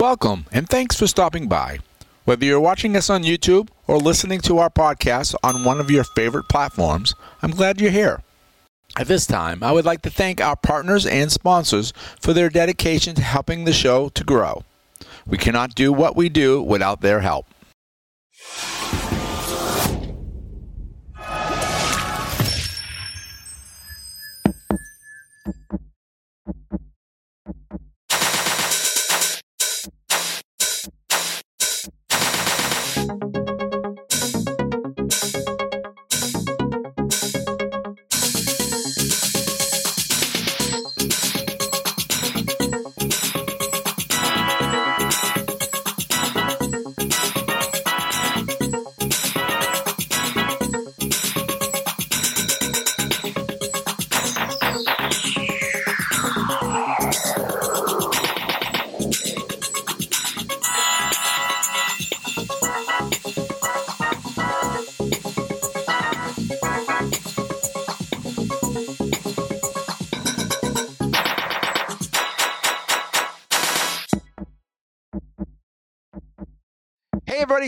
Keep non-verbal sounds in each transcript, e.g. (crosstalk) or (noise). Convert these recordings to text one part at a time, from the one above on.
Welcome, and thanks for stopping by. Whether you're watching us on YouTube or listening to our podcast on one of your favorite platforms, I'm glad you're here. At this time, I would like to thank our partners and sponsors for their dedication to helping the show to grow. We cannot do what we do without their help.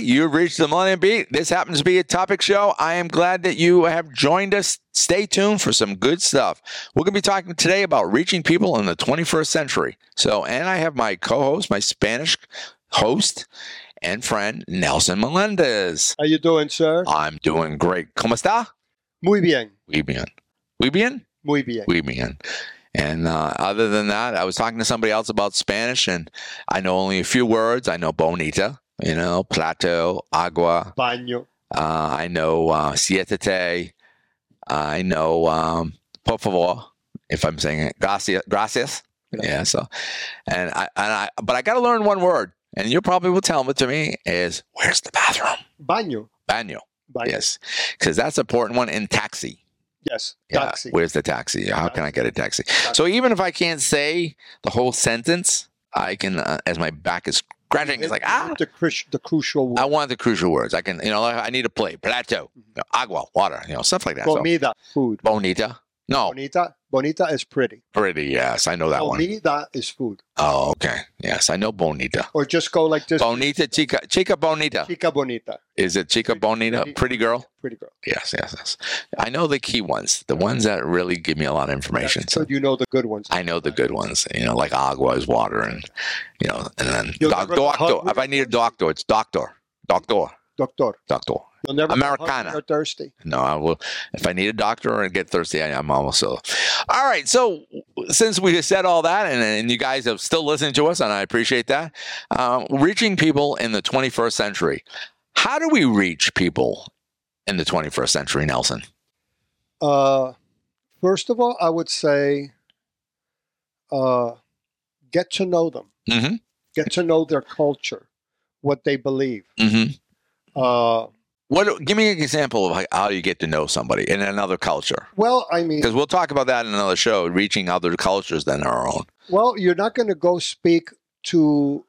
You've reached the Millennium Beat. This happens to be a topic show. I am glad that you have joined us. Stay tuned for some good stuff. We're going to be talking today about reaching people in the 21st century. So, and I have my co host, my Spanish host, and friend, Nelson Melendez. How are you doing, sir? I'm doing great. ¿Cómo está? Muy bien, Muy bien. Muy bien? muy bien. Muy bien. And uh, other than that, I was talking to somebody else about Spanish, and I know only a few words. I know bonita, you know, plato, agua. Baño. Uh, I know uh, siete. I know um, por favor, if I'm saying it. Gracias. Gracias. Yeah. So, and I, and I, but I got to learn one word, and you probably will tell it to me is where's the bathroom? Baño. Baño. Baño. Yes, because that's an important one in taxi. Yes. Yeah, Taxi. Where's the taxi? How can I get a taxi? So even if I can't say the whole sentence, I can, uh, as my back is scratching, it's like ah. The, the crucial word. I want the crucial words. I can, you know, I need a plate, plato, know, agua, water, you know, stuff like that. So, Comida. Food. bonita, no, Bonita. Bonita is pretty. pretty. Yes, I know that one. Comida is food. Oh, okay. Yes, I know bonita. Or just go like this. Bonita, chica, chica bonita. Chica bonita. Is it chica bonita? Pretty girl. Pretty girl. Yes, yes, yes. I know the key ones, the ones that really give me a lot of information. So So you know the good ones. I know the good ones, you know, like agua is water, and you know, and then doc- doctor. If I need a doctor, it's doctor, doctor, Doctor. doctor. You'll never Americana. or thirsty. No, I will. If I need a doctor or get thirsty, I, I'm also. All right. So since we said all that, and, and you guys are still listening to us, and I appreciate that, um, reaching people in the 21st century. How do we reach people in the 21st century, Nelson? Uh, first of all, I would say uh, get to know them. Mm-hmm. Get to know their culture, what they believe. Mm-hmm. Uh, What? Give me an example of how- you get to know somebody in another culture. well, I mean, Because we'll talk about that in another show, reaching other cultures than our own. Well, you're not going to go speak to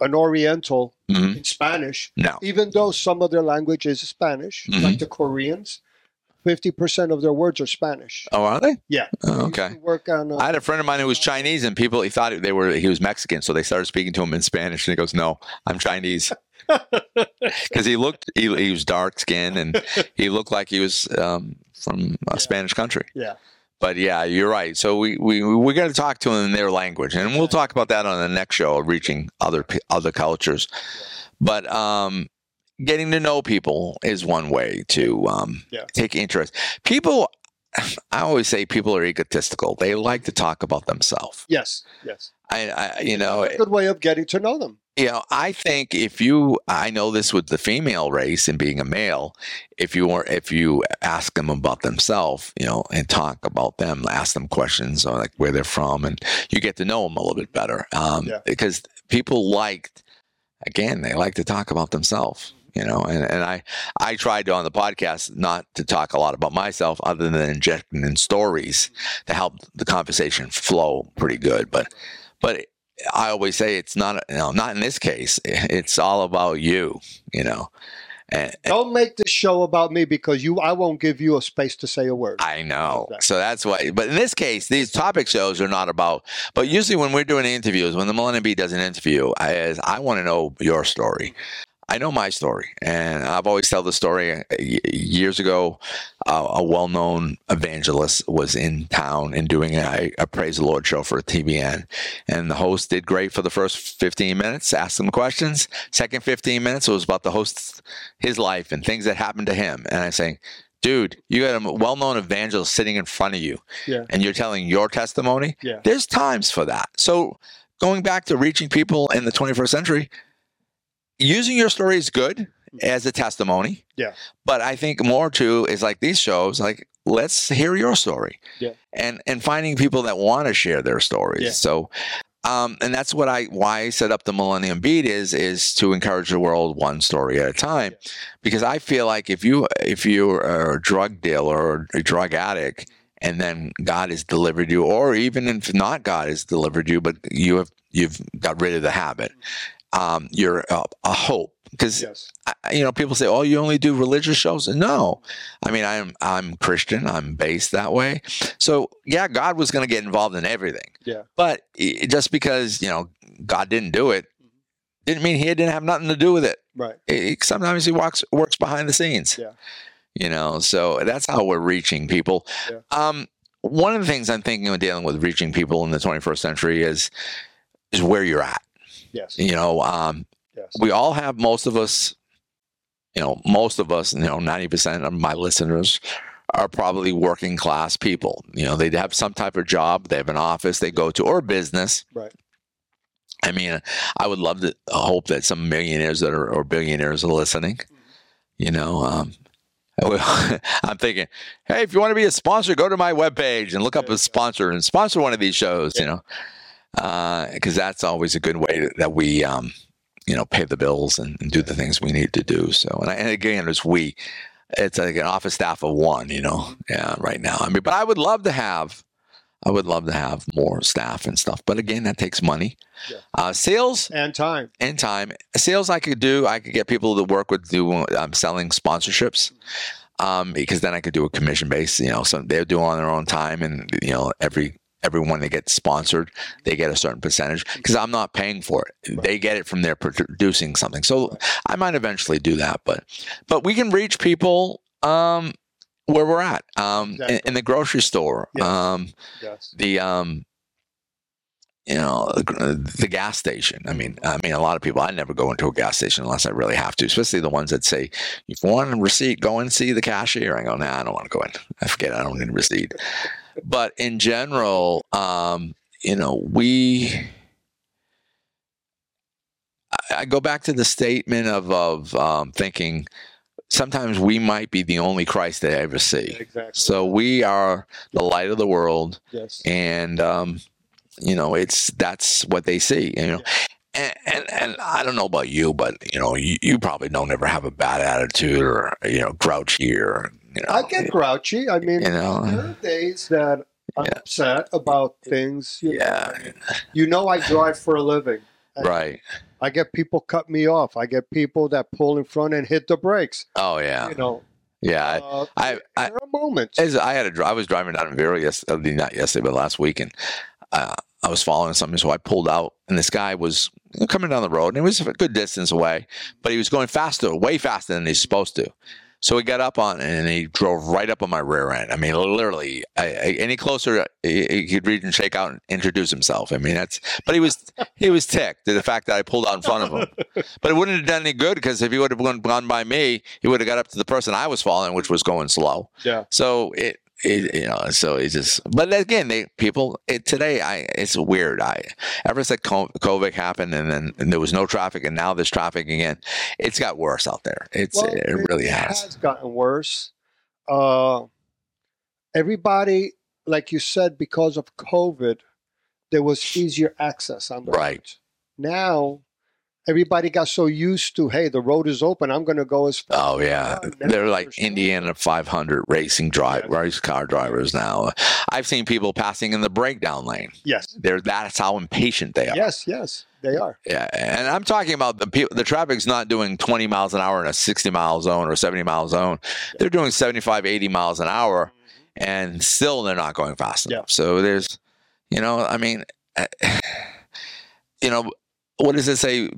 an Oriental Mhm. in Spanish, No. even though some of their language is Spanish, Mhm. like the Koreans. Fifty percent of their words are Spanish. Oh, are they? Yeah. Oh, okay. work on. Uh, I had a friend of mine who was Chinese, and people he thought they were he was Mexican, so they started speaking to him in Spanish, and he goes, "No, I'm Chinese," (laughs) because he looked he, he was dark skinned and (laughs) he looked like he was um, from a Yeah. Spanish country. yeah. But yeah, you're right. So we we we got to talk to them in their language, and we'll talk about that on the next show, reaching other other cultures. But um, getting to know people is one way to um, Yeah. take interest. People, I always say, people are egotistical. They like to talk about themselves. Yes. Yes. I, I you know, A good way of getting to know them. you know, I think if you, I know this with the female race and being a male, if you were, if you ask them about themselves, you know, and talk about them, ask them questions on like where they're from, and you get to know them a little bit better. Um, Yeah. because people liked, again, they like to talk about themselves. You know, and, and I I tried to on the podcast not to talk a lot about myself other than injecting in stories to help the conversation flow pretty good. But but I always say it's not you know not in this case. It's all about you. You know, And, Don't make this show about me because you. I won't give you a space to say a word. I know. Exactly. So that's why. But in this case, these topic shows are not about. But usually, when we're doing interviews, when the Millennium Beat does an interview, I, I want to know your story. I know my story, and I've always tell the story. Years ago, uh, a well-known evangelist was in town and doing a, a praise the Lord show for TBN, and the host did great for the first 15 minutes, asked some questions. Second 15 minutes was about the host's his life and things that happened to him, and I say, dude, you got a well-known evangelist sitting in front of you, Yeah. and you're telling your testimony. Yeah. There's times for that. So going back to reaching people in the 21st century, using your story is good as a testimony. Yeah. But I think more too is like these shows, like let's hear your story. Yeah. And and finding people that want to share their stories. Yeah. So um, and that's what I why I set up the Millennium Beat is is to encourage the world one story at a time, because I feel like if you if you're a drug dealer or a drug addict, and then God has delivered you, or even if not God has delivered you, but you have you've got rid of the habit, um, you're a, a hope. Because Yes. You know people say oh you only do religious shows? No. I mean i'm i'm christian. I'm based that way. So yeah god was going to get involved in everything. Yeah. but i- just because you know god didn't do it didn't mean he didn't have nothing to do with it. Right. It- sometimes he walks works behind the scenes. Yeah. you know so that's how we're reaching people. Yeah. um one of the things i'm thinking of dealing with reaching people in the 21st century is is where you're at Yes. you know um Yes. we all have most of us you know most of us you know 90% of my listeners are probably working class people you know they have some type of job they have an office they go to or business Right. i mean i would love to hope that some millionaires that are or billionaires are listening you know um (laughs) I'm thinking, hey, if you want to be a sponsor, go to my webpage and look up a sponsor and sponsor one of these shows, you know, because that's always a good way that we, um, you know, pay the bills and, and do the things we need to do. So, and, I, and again, it's we, it's like an office staff of one, you know, yeah, right now. I mean, but I would love to have, I would love to have more staff and stuff. But again, that takes money. Yeah. Uh, sales And time. and time. Sales I could do. I could get people to work with do um, selling sponsorships. Um, because then I could do a commission base. You know, so they're doing on their own time, and you know every everyone that gets sponsored, they get a certain percentage. Because I'm not paying for it; they get it from their producing something. So I might eventually do that, but but we can reach people um, where we're at um, in, Exactly. in the grocery store. Yes. Um, Yes. the um you know the, the gas station i mean i mean a lot of people i never go into a gas station unless i really have to especially the ones that say if you want a receipt go and see the cashier i go nah i don't want to go in i forget i don't need a receipt but in general um you know we I- I go back to the statement of of um, thinking sometimes we might be the only Christ they ever see. Exactly. So we are the light of the world, yes. and um, you know it's that's what they see. You know, and, and and I don't know about you, but you know you, you probably don't ever have a bad attitude or you know grouchy or you know. I get grouchy. I mean, you know. there are days that I'm Yeah. upset about things. You know. Yeah, You know, I drive for a living. (laughs) right. I get people cut me off. I get people that pull in front and hit the brakes. Oh yeah, You know, yeah. I- uh, I, I, there are moments. As I had a, I was driving down in Vero yesterday, not yesterday, but last week, and uh, I was following something, so I pulled out, and this guy was coming down the road, and it was a good distance away, but he was going faster, way faster than he's supposed to. So he got up on and he drove right up on my rear end. I mean, literally, I, I, any closer, he, he could reach and shake out and introduce himself. I mean, that's. But he was he was ticked at the fact that I pulled out in front of him. (laughs) But it wouldn't have done any good because if he would have gone, gone by me, he would have got up to the person I was following, which was going slow. yeah. So it, it you know, so it's just. But again, they people it, today. I it's weird. I ever since COVID happened, and then and there was no traffic, and now there's traffic again. It's got worse out there. It's Well, it really has. Has gotten worse. Uh, everybody, like you said, because of COVID, there was easier access on the Right. roads. Now, everybody got so used to, hey, the road is open. I'm going to go as fast. Oh yeah, as I can. they're like Indiana 500 racing drive Yeah. race car drivers now. I've seen people passing in the breakdown lane. Yes. They're that's how impatient they are. Yes. Yes. They are. Yeah, and I'm talking about the people. The traffic's not doing 20 miles an hour in a 60 mile zone or 70 mile zone. They're doing 75, 80 miles an hour, mm-hmm. and still they're not going fast Yeah. enough. So there's, you know, I mean, (sighs) you know, what does it say?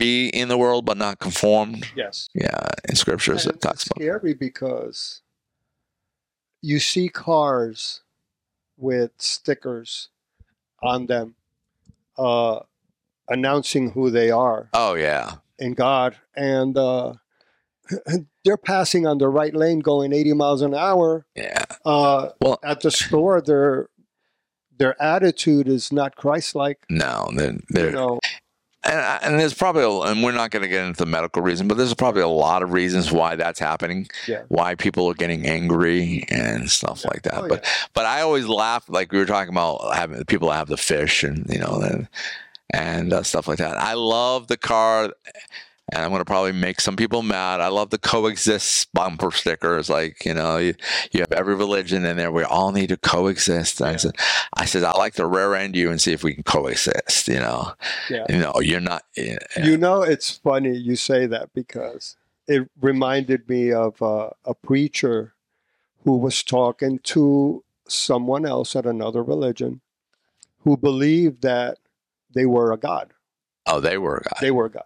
Be in the world, but not conformed. Yes. Yeah, in scriptures And it talks it's about. scary because you see cars with stickers on them uh, announcing who they are Oh yeah, in God, and uh, (laughs) they're passing on the right lane, going 80 miles an hour. yeah. Uh, Well- at the store, their their attitude is not Christ-like. No, they're, they're You know, and, and there's probably, a, and we're not going to get into the medical reason, but there's probably a lot of reasons why that's happening. Yeah. Why people are getting angry and stuff like that. Oh, but but I always laugh, like we were talking about having people that have the fish and you know and and uh, stuff like that. I love the car. And I'm going to probably make some people mad. I love the coexist bumper stickers. Like, you know, you, you have every religion in there. We all need to coexist. I said, I said, I like to rear end you and see if we can coexist, you know? Yeah. You know, you're not, yeah. You know, it's funny you say that because it reminded me of uh, a preacher who was talking to someone else at another religion who believed that they were a god. oh, they were a god. They were a god.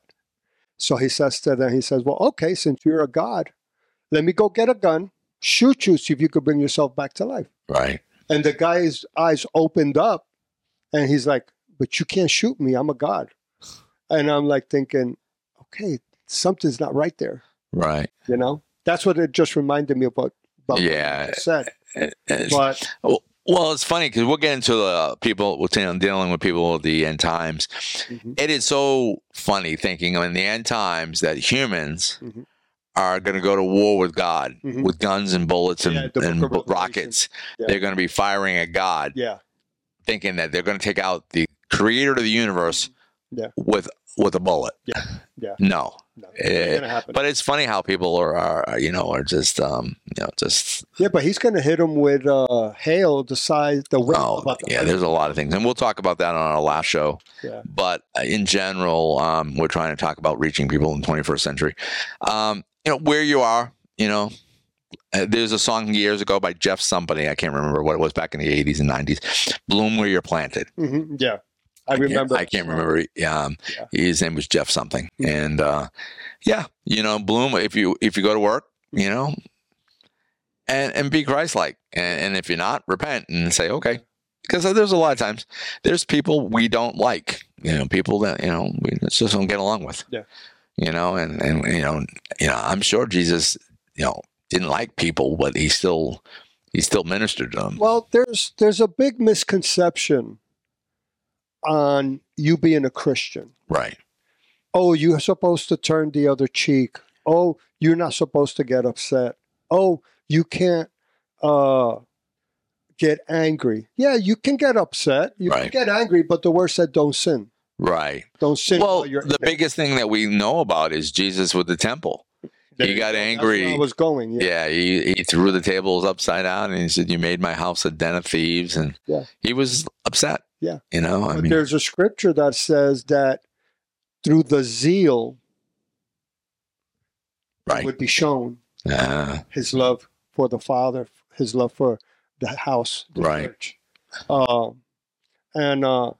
So he says to them, he says, Well, okay, since you're a god, let me go get a gun, shoot you, see if you could bring yourself back to life. Right. And the guy's eyes opened up and he's like, But you can't shoot me. I'm a god. And I'm like thinking, Okay, something's not right there. Right. You know? That's what it just reminded me what, about Yeah. said. But well, it's funny because we'll get into the people, we're dealing dealing with people at the end times. Mhm. It is so funny thinking in the end times that humans Mhm. are going to go to war with God Mhm. with guns and bullets and, Yeah, and rockets. Yeah. They're going to be firing at God, yeah, thinking that they're going to take out the creator of the universe Yeah. with with a bullet. Yeah. Yeah. No. no, happen. But it's funny how people are, are you know, are just, um, you know, just yeah, but he's gonna hit him with uh, hail the size, the weight. Oh, about the yeah, there's a lot of things, and we'll talk about that on our last show. Yeah. But uh, in general, um, we're trying to talk about reaching people in the 21st century. Um, you know, where you are, you know, uh, there's a song years ago by Jeff somebody, I can't remember what it was back in the 80s and 90s. Bloom where you're planted. Mhm, yeah, I can't- remember. I can't remember. Um, Yeah. His name was Jeff something, Mhm. and uh, yeah, you know, Bloom. If you if you go to work, you know, and and be Christ-like, and, and if you're not, repent and say okay, because there's a lot of times there's people we don't like, you know, people that you know we just don't get along with, Yeah. you know, and and you know, you know, I'm sure Jesus, you know, didn't like people, but he still he still ministered to them. Well, there's there's a big misconception on you being a Christian. right, Oh, you're supposed to turn the other cheek. Oh, you're not supposed to get upset. Oh, you can't uh, get angry. Yeah, you can get upset. You Right. can get angry, but the word said don't sin. right. Don't sin. Well, the biggest thing that we know about is Jesus with the temple. There he got go. Angry. I was going. Yeah. Yeah, he, he threw the tables upside down and he said, "You made my house a den of thieves," and Yeah. he was upset. Yeah. you know, I mean, there's a scripture that says that through the zeal right? would be shown Uh, his love for the Father, his love for the house, the Right. church. Um, and uh,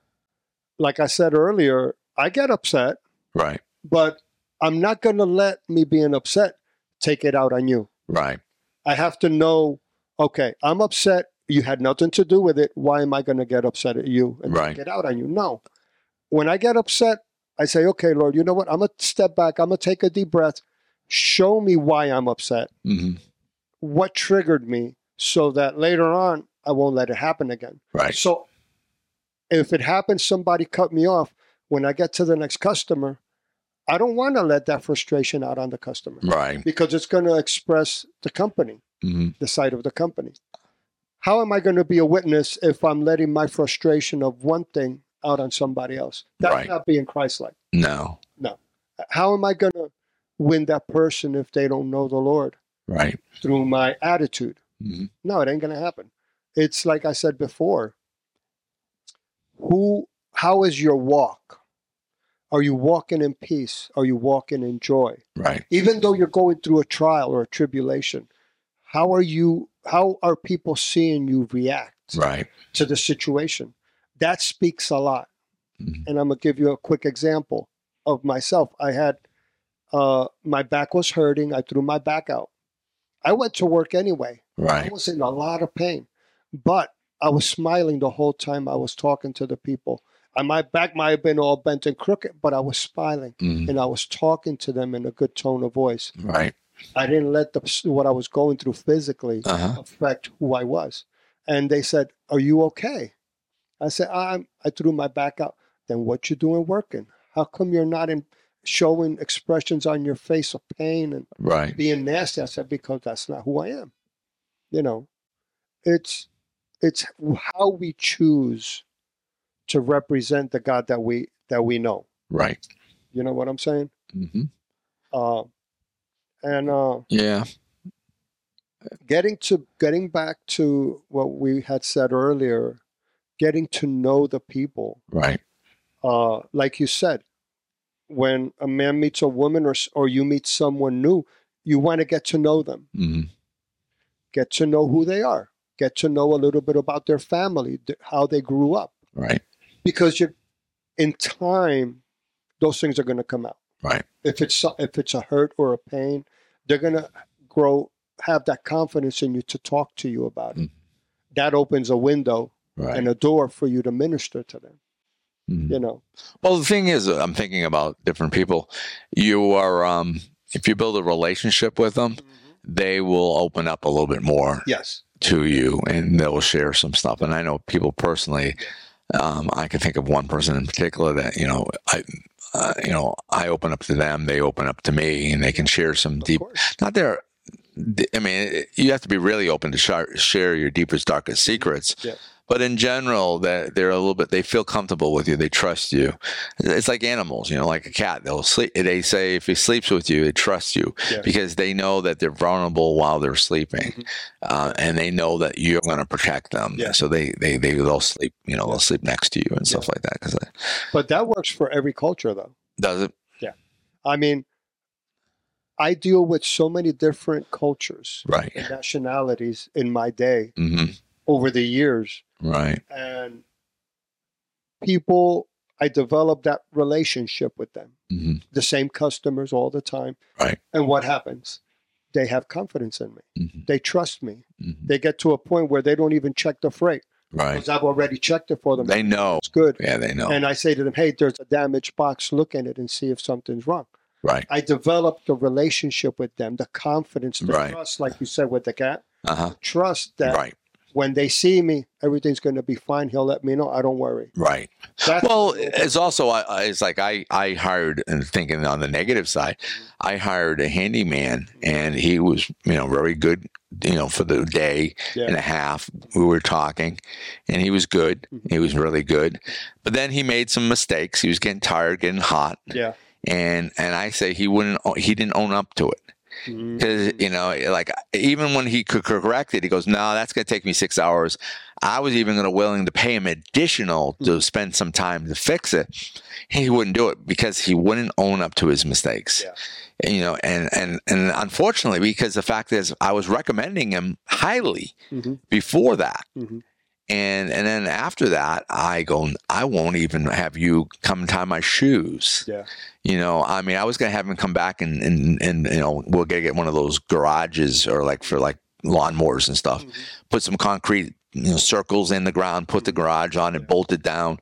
like I said earlier, I get upset, right, but I'm not going to let me being upset take it out on you. right, I have to know, okay, I'm upset. You had nothing to do with it. Why am I going to get upset at you and Right. it out on you? No. When I get upset, I say, okay, Lord, you know what? I'm going to step back. I'm going to take a deep breath. Show me why I'm upset. hmm What triggered me so that later on, I won't let it happen again. right, So if it happens, somebody cut me off. When I get to the next customer, I don't want to let that frustration out on the customer right. because it's going to express the company hmm the side of the company. How am I going to be a witness if I'm letting my frustration of one thing out on somebody else? That's Right. not being Christ-like. No, No. How am I going to win that person if they don't know the Lord Right. through my attitude? Mhm. No, it ain't going to happen. It's like I said before. Who how is your walk? Are you walking in peace? Are you walking in joy? Right. Even though you're going through a trial or a tribulation, how are you how are people seeing you react Right. to the situation? That speaks a lot. Mhm. And I'm gonna give you a quick example of myself. I had uh, my back was hurting. I threw my back out. I went to work anyway. I was in a lot of pain, but I was smiling the whole time I was talking to the people. And my back might have been all bent and crooked, but I was smiling Mhm. and I was talking to them in a good tone of voice. Right. I didn't let the, what I was going through physically Uh huh. affect who I was. And they said, "Are you okay?" I said, "I'm." I threw my back out. Then what you doing working? How come you're not in showing expressions on your face of pain and Right. being nasty? I said, "Because that's not who I am." You know, it's it's how we choose to represent the God that we that we know. Right. You know what I'm saying? hmm Uh, and uh, Yeah. getting to getting back to what we had said earlier getting to know the people Right. uh, like you said when a man meets a woman or, or you meet someone new you want to get to know them hmm get to know who they are get to know a little bit about their family th- how they grew up Right. because you in time those things are going to come out Right. if it's if it's a hurt or a pain they're going to grow have that confidence in you to talk to you about it Mhm. that opens a window Right. and a door for you to minister to them Mhm. you know Well, the thing is, I'm thinking about different people. You are, um, if you build a relationship with them, they will open up a little bit more yes to you and they'll share some stuff. And I know people personally, um, I can think of one person in particular that, you know, I, uh, you know, I open up to them, they open up to me and they can share some of deep, course not their, I mean, you have to be really open to share, share your deepest, darkest secrets. Yeah. But in general, that they're a little bit, they feel comfortable with you. They trust you. It's like animals, you know, like a cat. They'll sleep. They say if he sleeps with you, they trust you Yeah. because they know that they're vulnerable while they're sleeping, Mhm. uh, and they know that you're going to protect them. Yeah. So they they they they'll sleep. You know, they'll sleep next to you and stuff like that. Because but that works for every culture though does it? Yeah. I mean i deal with so many different cultures Right. and nationalities in my day hmm over the years Right. and people i developed that relationship with them hmm the same customers all the time Right. and what happens they have confidence in me hmm they trust me hmm they get to a point where they don't even check the freight Right. because i've already checked it for them They know. it's good Yeah, they know. and i say to them hey there's a damaged box look in it and see if something's wrong right. i developed a relationship with them the confidence the Right. trust like you said with the cat Uh huh. trust that Right. When they see me everything's going to be fine he'll let me know i don't worry Right. That's Well, it's also it's like I I hired and thinking on the negative side, mm-hmm. I hired a handyman mm-hmm. and he was you know very good you know for the day Yeah. and a half we were talking and he was good Mhm. he was really good mm-hmm. but then he made some mistakes he was getting tired getting hot yeah and and I say he wouldn't he didn't own up to it. Because you know like even when he could correct it he goes no that's going to take me six hours i was even going to willing to pay him additional to spend some time to fix it he wouldn't do it because he wouldn't own up to his mistakes Yeah. And, you know and and and unfortunately because the fact is i was recommending him highly Mhm. before that Mhm. And and then after that i go i won't even have you come tie my shoes. Yeah. you know i mean i was gonna have him come back and and, and you know we'll gonna get one of those garages or like for like lawnmowers and stuff Mhm. put some concrete you know circles in the ground put the garage on and bolt it down.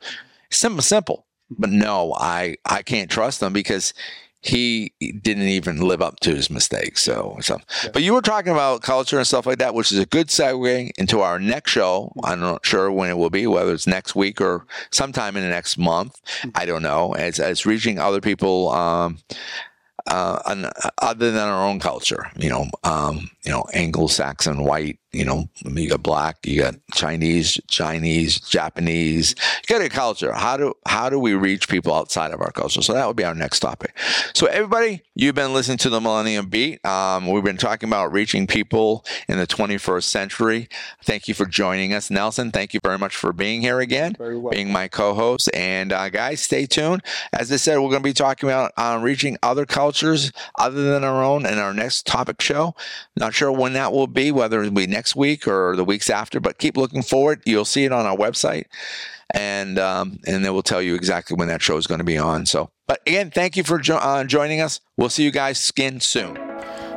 Simple simple. But no i i can't trust them because he didn't even live up to his mistakes. So, so, Yeah. but you were talking about culture and stuff like that, which is a good segue into our next show. I'm not sure when it will be, whether it's next week or sometime in the next month. I don't know. It's, it's reaching other people, um, uh, an- other than our own culture, you know, um, you know, Anglo-Saxon white, you know, you got black, you got Chinese, Chinese, Japanese. You got a culture. How do how do we reach people outside of our culture? So that would be our next topic. So everybody, you've been listening to the Millennium Beat. Um, we've been talking about reaching people in the 21st century. Thank you for joining us, Nelson. Thank you very much for being here again, being my co-host. And uh, guys, stay tuned. As I said, we're going to be talking about uh, reaching other cultures other than our own in our next topic show. Not sure when that will be, whether it will be next week or the weeks after, but keep looking forward. You'll see it on our website, and um, and then we'll tell you exactly when that show is going to be on. So, but again, thank you for jo- uh, joining us. We'll see you guys skin soon.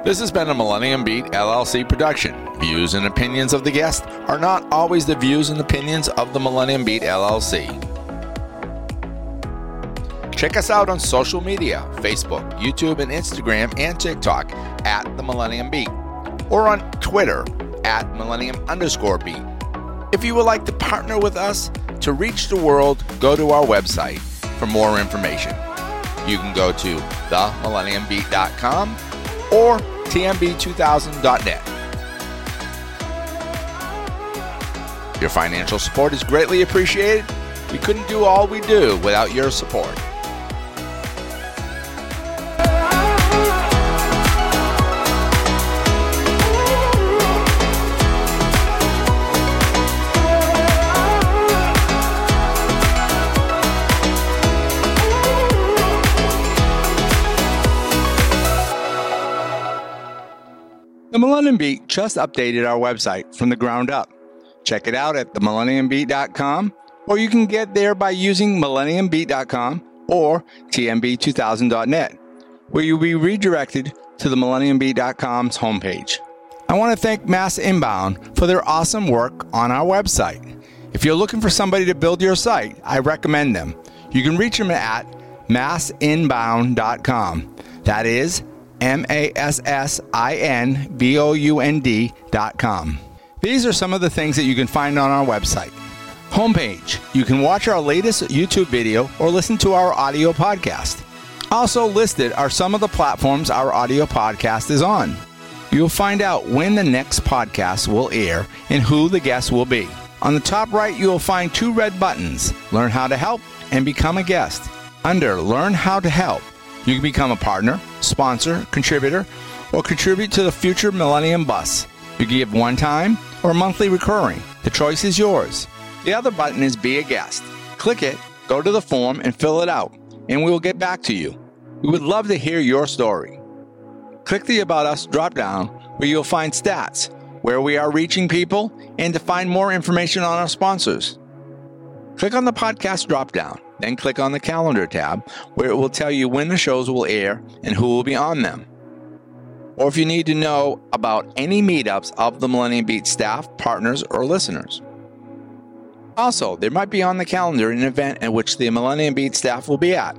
This has been a Millennium Beat LLC production. Views and opinions of the guest are not always the views and opinions of the Millennium Beat LLC. Check us out on social media Facebook, YouTube, and Instagram and TikTok at the Millennium Beat or on Twitter at millennium underscore beat. If you would like to partner with us to reach the world, go to our website for more information. You can go to themillenniumbeat.com or tmb2000.net. Your financial support is greatly appreciated. We couldn't do all we do without your support. Millennium Beat just updated our website from the ground up. Check it out at themillenniumbeat.com, or you can get there by using millenniumbeat.com or tmb2000.net, where you'll be redirected to the millenniumbeat.com's homepage. I want to thank Mass Inbound for their awesome work on our website. If you're looking for somebody to build your site, I recommend them. You can reach them at massinbound.com. That is M A S S I N B O U N D dot com. These are some of the things that you can find on our website. Homepage. You can watch our latest YouTube video or listen to our audio podcast. Also listed are some of the platforms our audio podcast is on. You'll find out when the next podcast will air and who the guest will be. On the top right, you will find two red buttons Learn how to help and become a guest. Under Learn how to help, you can become a partner, sponsor, contributor, or contribute to the future Millennium Bus. You can give one time or monthly recurring. The choice is yours. The other button is Be a Guest. Click it, go to the form, and fill it out, and we will get back to you. We would love to hear your story. Click the About Us drop down where you'll find stats, where we are reaching people, and to find more information on our sponsors. Click on the podcast drop down, then click on the calendar tab where it will tell you when the shows will air and who will be on them. Or if you need to know about any meetups of the Millennium Beat staff, partners, or listeners. Also, there might be on the calendar an event at which the Millennium Beat staff will be at.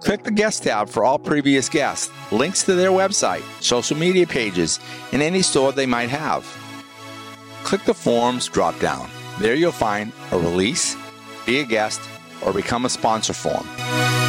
Click the guest tab for all previous guests, links to their website, social media pages, and any store they might have. Click the forms drop down. There you'll find a release, be a guest, or become a sponsor for form.